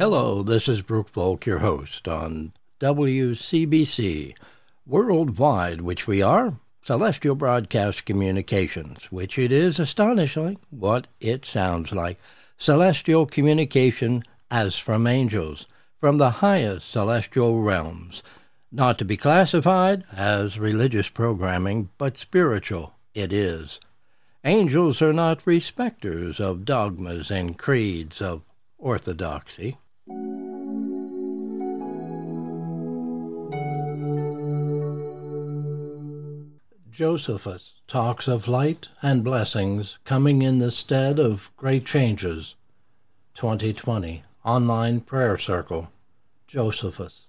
Hello, this is Brooke Volk, your host on WCBC Worldwide, which we are, Celestial Broadcast Communications, which it is astonishing what it sounds like. Celestial communication as from angels, from the highest celestial realms, not to be classified as religious programming, but spiritual it is. Angels are not respecters of dogmas and creeds of orthodoxy. Josephus talks of light and blessings coming in the stead of great changes. 2020 Online Prayer Circle. Josephus.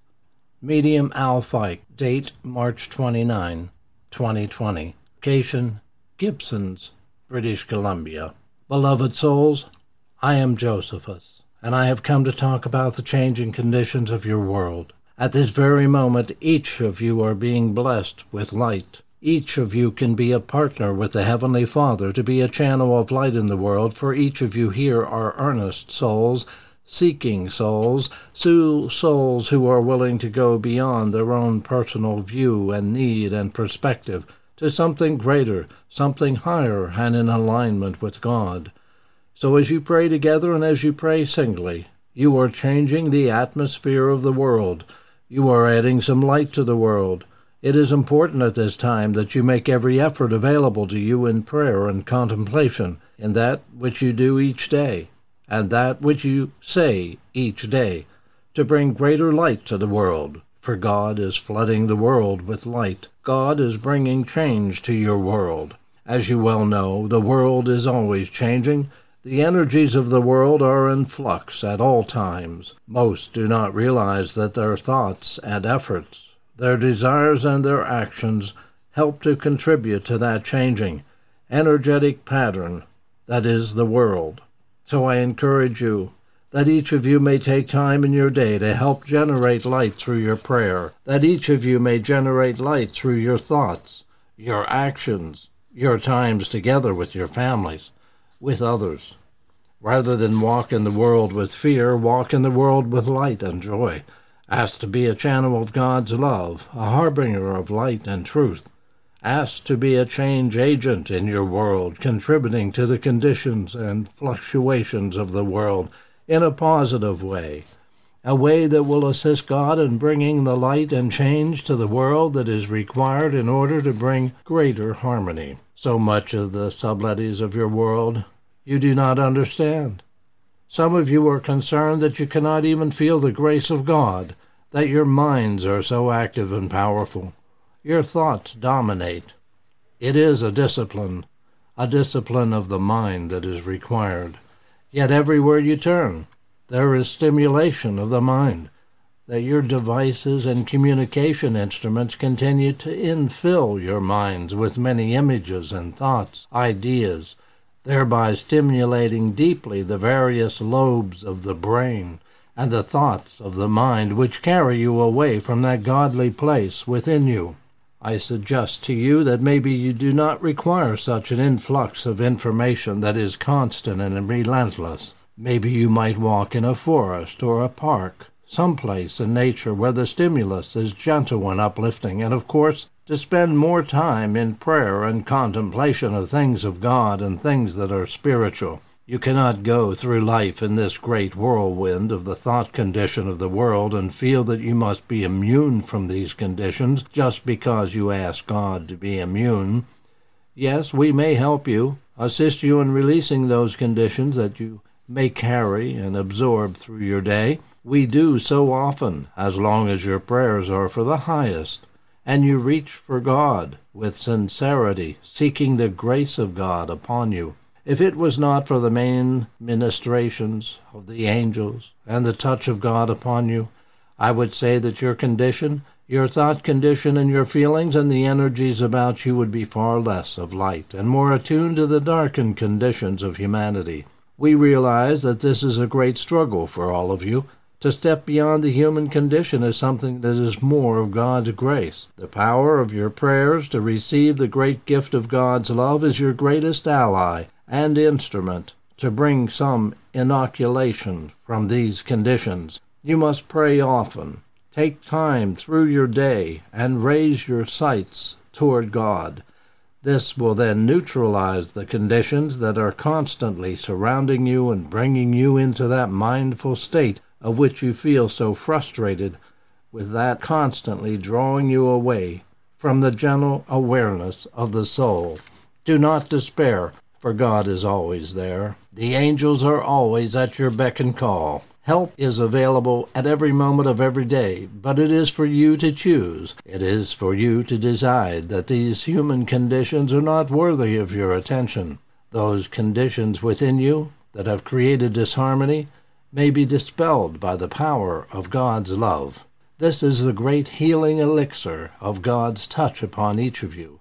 Medium Al Fike. Date March 29, 2020. Location Gibsons, British Columbia. Beloved souls, I am Josephus and I have come to talk about the changing conditions of your world. At this very moment, each of you are being blessed with light. Each of you can be a partner with the Heavenly Father to be a channel of light in the world, for each of you here are earnest souls, seeking souls, souls who are willing to go beyond their own personal view and need and perspective to something greater, something higher, and in alignment with God. So as you pray together and as you pray singly, you are changing the atmosphere of the world. You are adding some light to the world. It is important at this time that you make every effort available to you in prayer and contemplation, in that which you do each day, and that which you say each day, to bring greater light to the world. For God is flooding the world with light. God is bringing change to your world. As you well know, the world is always changing, the energies of the world are in flux at all times. Most do not realize that their thoughts and efforts, their desires and their actions help to contribute to that changing, energetic pattern that is the world. So I encourage you that each of you may take time in your day to help generate light through your prayer, that each of you may generate light through your thoughts, your actions, your times together with your families with others. Rather than walk in the world with fear, walk in the world with light and joy. Ask to be a channel of God's love, a harbinger of light and truth. Ask to be a change agent in your world, contributing to the conditions and fluctuations of the world in a positive way, a way that will assist God in bringing the light and change to the world that is required in order to bring greater harmony. So much of the subtleties of your world you do not understand. Some of you are concerned that you cannot even feel the grace of God, that your minds are so active and powerful. Your thoughts dominate. It is a discipline, a discipline of the mind that is required. Yet everywhere you turn, there is stimulation of the mind, that your devices and communication instruments continue to infill your minds with many images and thoughts, ideas, thereby stimulating deeply the various lobes of the brain and the thoughts of the mind which carry you away from that godly place within you. I suggest to you that maybe you do not require such an influx of information that is constant and relentless. Maybe you might walk in a forest or a park, some place in nature where the stimulus is gentle and uplifting, and of course to spend more time in prayer and contemplation of things of God and things that are spiritual. You cannot go through life in this great whirlwind of the thought condition of the world and feel that you must be immune from these conditions just because you ask God to be immune. Yes, we may help you, assist you in releasing those conditions that you may carry and absorb through your day. We do so often, as long as your prayers are for the highest and you reach for God with sincerity, seeking the grace of God upon you. If it was not for the main ministrations of the angels and the touch of God upon you, I would say that your condition, your thought condition, and your feelings and the energies about you would be far less of light and more attuned to the darkened conditions of humanity. We realize that this is a great struggle for all of you, to step beyond the human condition is something that is more of God's grace. The power of your prayers to receive the great gift of God's love is your greatest ally and instrument to bring some inoculation from these conditions. You must pray often. Take time through your day and raise your sights toward God. This will then neutralize the conditions that are constantly surrounding you and bringing you into that mindful state of which you feel so frustrated, with that constantly drawing you away from the gentle awareness of the soul. Do not despair, for God is always there. The angels are always at your beck and call. Help is available at every moment of every day, but it is for you to choose. It is for you to decide that these human conditions are not worthy of your attention. Those conditions within you that have created disharmony may be dispelled by the power of God's love. This is the great healing elixir of God's touch upon each of you.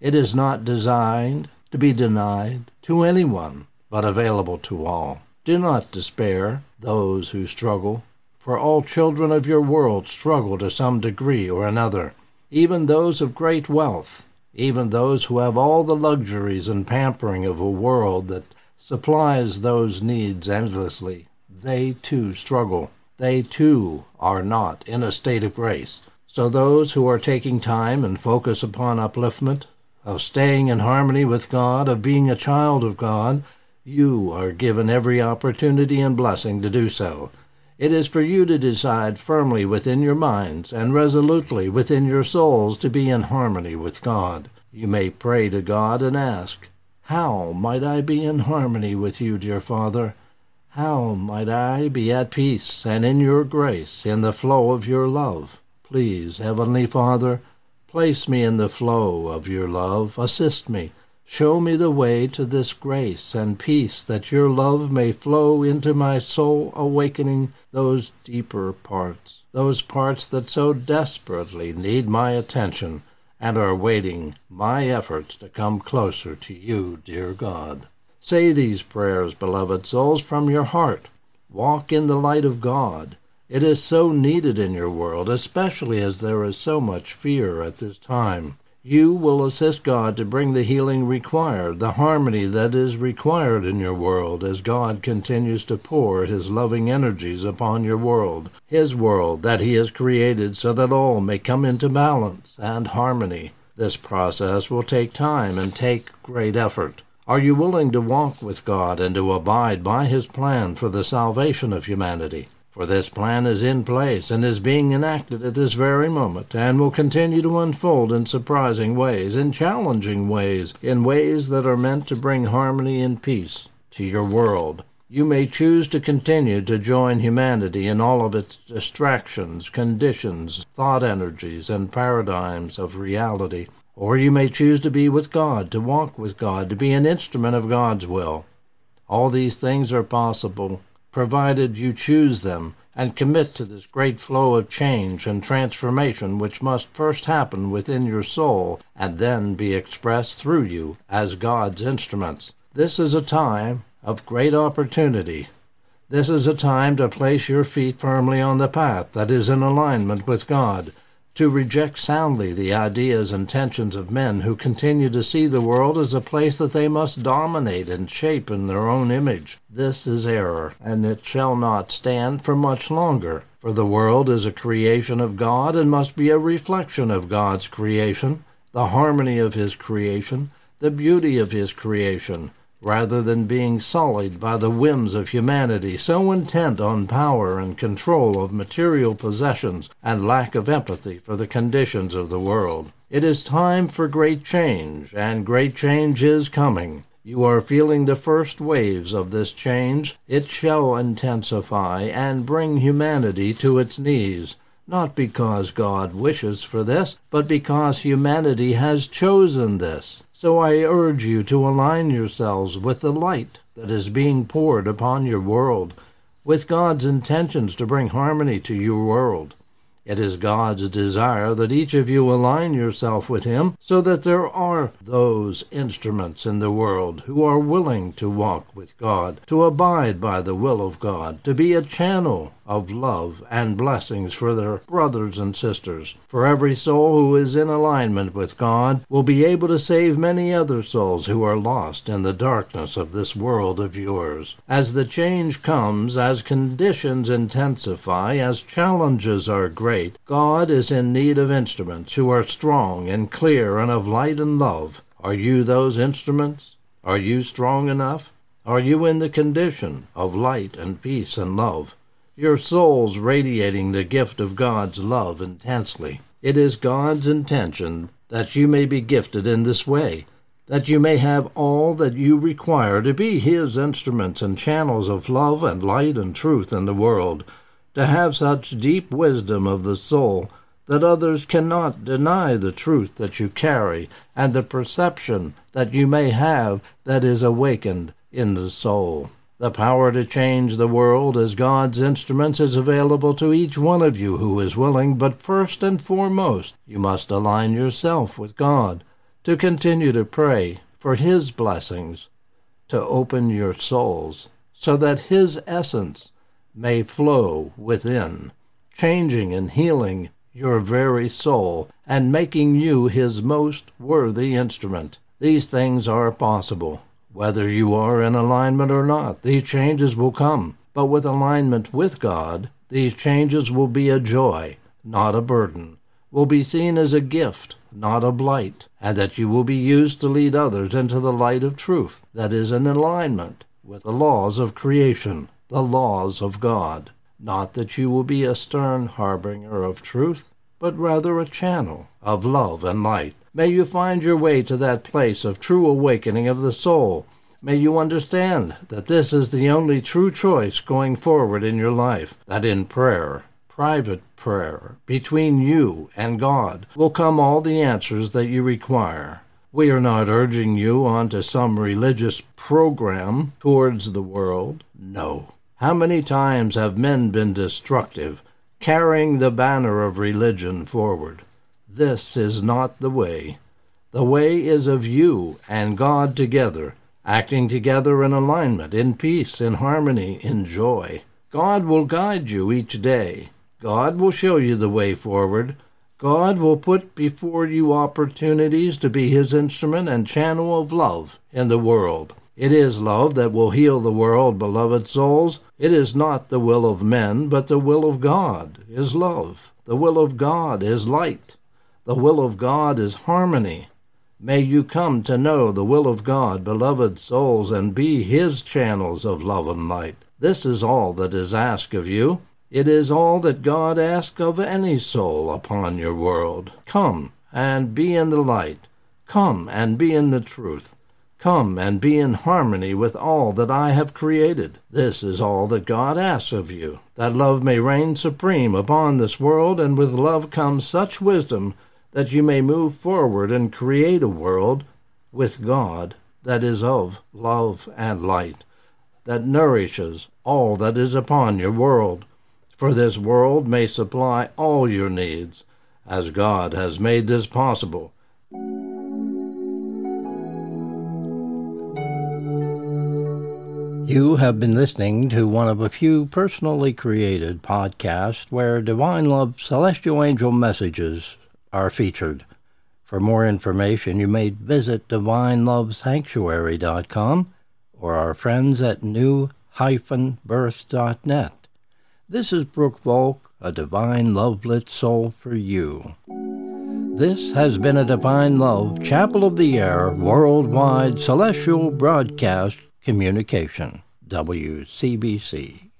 It is not designed to be denied to anyone, but available to all. Do not despair, those who struggle, for all children of your world struggle to some degree or another, even those of great wealth, even those who have all the luxuries and pampering of a world that supplies those needs endlessly. They too struggle they too are not in a state of grace. So those who are taking time and focus upon upliftment, of staying in harmony with God, of being a child of God, you are given every opportunity and blessing to do so. It is for you to decide firmly within your minds and resolutely within your souls to be in harmony with God. You may pray to God and ask, How might I be in harmony with you, dear Father? How might I be at peace and in your grace, in the flow of your love? Please, Heavenly Father, place me in the flow of your love. Assist me. Show me the way to this grace and peace that your love may flow into my soul, awakening those deeper parts, those parts that so desperately need my attention and are waiting my efforts to come closer to you, dear God. Say these prayers, beloved souls, from your heart. Walk in the light of God. It is so needed in your world, especially as there is so much fear at this time. You will assist God to bring the healing required, the harmony that is required in your world as God continues to pour His loving energies upon your world, His world that He has created so that all may come into balance and harmony. This process will take time and take great effort. Are you willing to walk with God and to abide by His plan for the salvation of humanity? For this plan is in place and is being enacted at this very moment and will continue to unfold in surprising ways, in challenging ways, in ways that are meant to bring harmony and peace to your world. You may choose to continue to join humanity in all of its distractions, conditions, thought energies, and paradigms of reality. Or you may choose to be with God, to walk with God, to be an instrument of God's will. All these things are possible, provided you choose them and commit to this great flow of change and transformation which must first happen within your soul and then be expressed through you as God's instruments. This is a time of great opportunity. This is a time to place your feet firmly on the path that is in alignment with God to reject soundly the ideas and tensions of men who continue to see the world as a place that they must dominate and shape in their own image. This is error, and it shall not stand for much longer. For the world is a creation of God and must be a reflection of God's creation, the harmony of His creation, the beauty of His creation rather than being sullied by the whims of humanity so intent on power and control of material possessions and lack of empathy for the conditions of the world. It is time for great change, and great change is coming. You are feeling the first waves of this change. It shall intensify and bring humanity to its knees, not because God wishes for this, but because humanity has chosen this. So I urge you to align yourselves with the light that is being poured upon your world, with God's intentions to bring harmony to your world. It is God's desire that each of you align yourself with Him so that there are those instruments in the world who are willing to walk with God, to abide by the will of God, to be a channel of love and blessings for their brothers and sisters. For every soul who is in alignment with God will be able to save many other souls who are lost in the darkness of this world of yours. As the change comes, as conditions intensify, as challenges are great, God is in need of instruments who are strong and clear and of light and love. Are you those instruments? Are you strong enough? Are you in the condition of light and peace and love? Your souls radiating the gift of God's love intensely. It is God's intention that you may be gifted in this way, that you may have all that you require to be His instruments and channels of love and light and truth in the world, to have such deep wisdom of the soul that others cannot deny the truth that you carry and the perception that you may have that is awakened in the soul. The power to change the world as God's instruments is available to each one of you who is willing, but first and foremost, you must align yourself with God, to continue to pray for His blessings, to open your souls, so that His essence may flow within, changing and healing your very soul, and making you His most worthy instrument. These things are possible whether you are in alignment or not, these changes will come. But with alignment with God, these changes will be a joy, not a burden, will be seen as a gift, not a blight, and that you will be used to lead others into the light of truth that is in alignment with the laws of creation, the laws of God. Not that you will be a stern harbinger of truth, but rather a channel of love and light May you find your way to that place of true awakening of the soul. May you understand that this is the only true choice going forward in your life, that in prayer, private prayer, between you and God, will come all the answers that you require. We are not urging you on to some religious program towards the world. No. How many times have men been destructive, carrying the banner of religion forward? This is not the way. The way is of you and God together, acting together in alignment, in peace, in harmony, in joy. God will guide you each day. God will show you the way forward. God will put before you opportunities to be his instrument and channel of love in the world. It is love that will heal the world, beloved souls. It is not the will of men, but the will of God is love. The will of God is light. The will of God is harmony. May you come to know the will of God, beloved souls, and be His channels of love and light. This is all that is asked of you. It is all that God asks of any soul upon your world. Come and be in the light. Come and be in the truth. Come and be in harmony with all that I have created. This is all that God asks of you, that love may reign supreme upon this world, and with love comes such wisdom that you may move forward and create a world with God that is of love and light, that nourishes all that is upon your world. For this world may supply all your needs, as God has made this possible. You have been listening to one of a few personally created podcasts where Divine Love Celestial Angel Messages are featured. For more information, you may visit divinelovesanctuary.com or our friends at new-birth.net. This is Brooke Volk, a divine love lit soul for you. This has been a Divine Love Chapel of the Air worldwide celestial broadcast communication, WCBC.